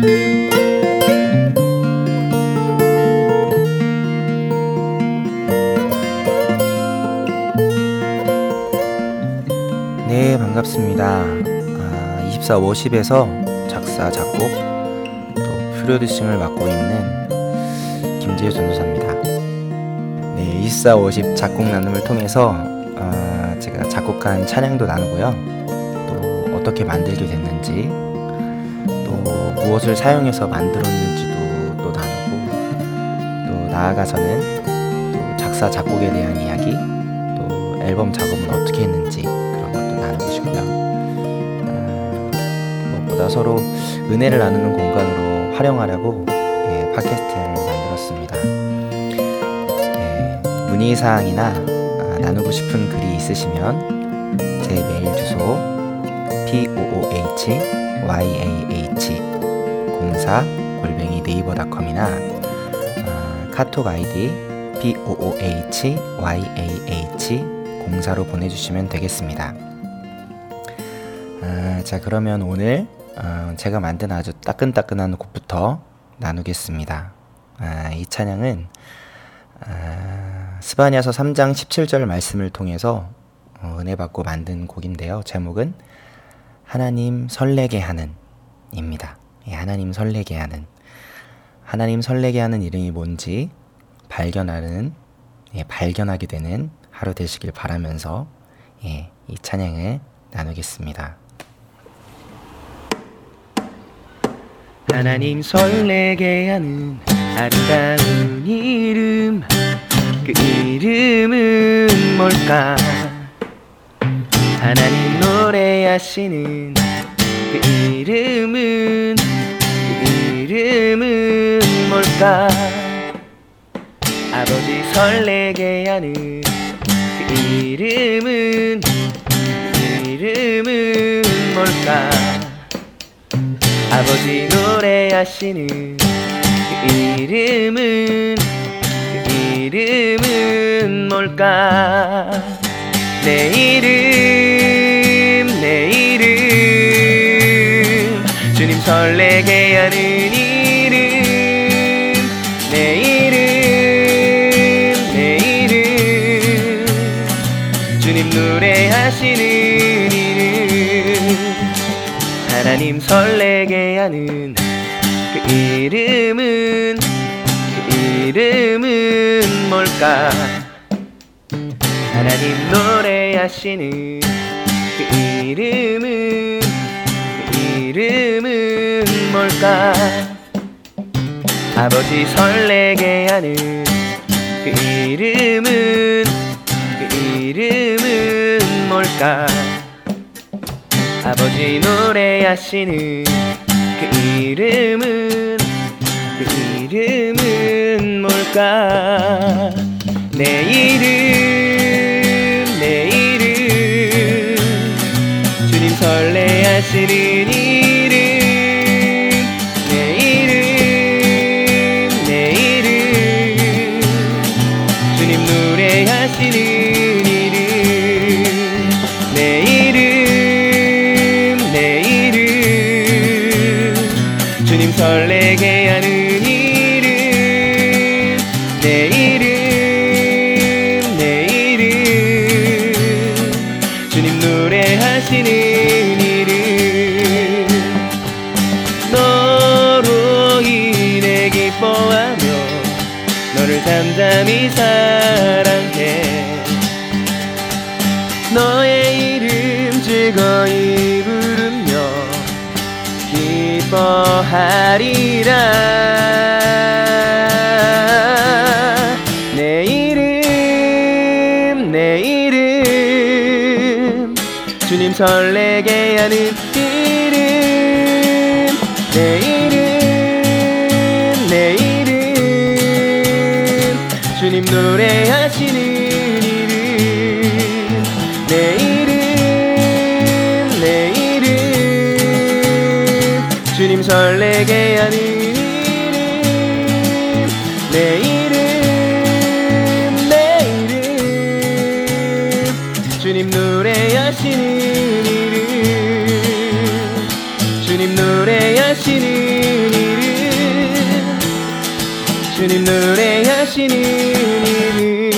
네, 반갑습니다. 아, 24, 50에서 작사, 작곡, 또 프로듀싱을 맡고 있는 김재우 전도사입니다. 네, 24, 50 작곡 나눔을 통해서 아, 제가 작곡한 찬양도 나누고요. 또 어떻게 만들게 됐는지, 또 무엇을 사용해서 만들었는지도 또 나누고, 또 나아가서는 또 작사, 작곡에 대한 이야기, 또 앨범 작업은 어떻게 했는지 그런 것도 나누고 싶고요. 아, 무엇보다 서로 은혜를 나누는 공간으로 활용하려고 예, 팟캐스트를 만들었습니다. 예, 문의 사항이나 아, 나누고 싶은 글이 있으시면 제 메일 주소 p-o-o-h 04 골뱅이 네이버닷컴이나 아, 카톡 아이디 p-o-o-h y-a-h 04로 보내주시면 되겠습니다. 아, 자 그러면 오늘 어, 제가 만든 아주 따끈따끈한 곡부터 나누겠습니다. 아, 이 찬양은 아, 스바냐서 3장 17절 말씀을 통해서 어, 은혜 받고 만든 곡인데요. 제목은 하나님 설레게 하는 입니다. 예, 하나님 설레게 하는 하나님 설레게 하는 이름이 뭔지 발견하는 예, 발견하게 되는 하루 되시길 바라면서 예, 이 찬양을 나누겠습니다. 하나님 설레게 하는 아름다운 이름 그 이름은 뭘까 하나님 노래하시는 그 이름은 뭘까? 아버지 설레게 하는 그 이름은 그 이름은 뭘까? 아버지 노래하시는 그 이름은 그 이름은 뭘까? 내 이름 내 이름. 주님 설레게 하는 이 노래하시는 이름. 하나님 설레게 하는 그 이름은 그 이름은 뭘까? 하나님 노래하시는 그 이름은 그 이름은 뭘까? 아버지 설레게 하는 그 이름은 뭘까? 아버지 노래하시는 그 이름은 그 이름은 뭘까? 내 이름 내 이름. 주님 설레하시는 이 주님 설레게 하는 이름 내 이름 내 이름. 주님 노래하시는 이름. 너로 인해 기뻐하며 너를 잠잠히 사랑해. 너의 이름 즐거이 기뻐하리라. 내 이름 내 이름. 주님 설레게 하는 이름. 내 이름 내 이름. 주님 노래하시는 이름. 내 주님 설레게 하는 이름 내 이름 내 이름. 주님 노래하시는 이름. 주님 노래하시는 이름. 주님 노래하시는 이름.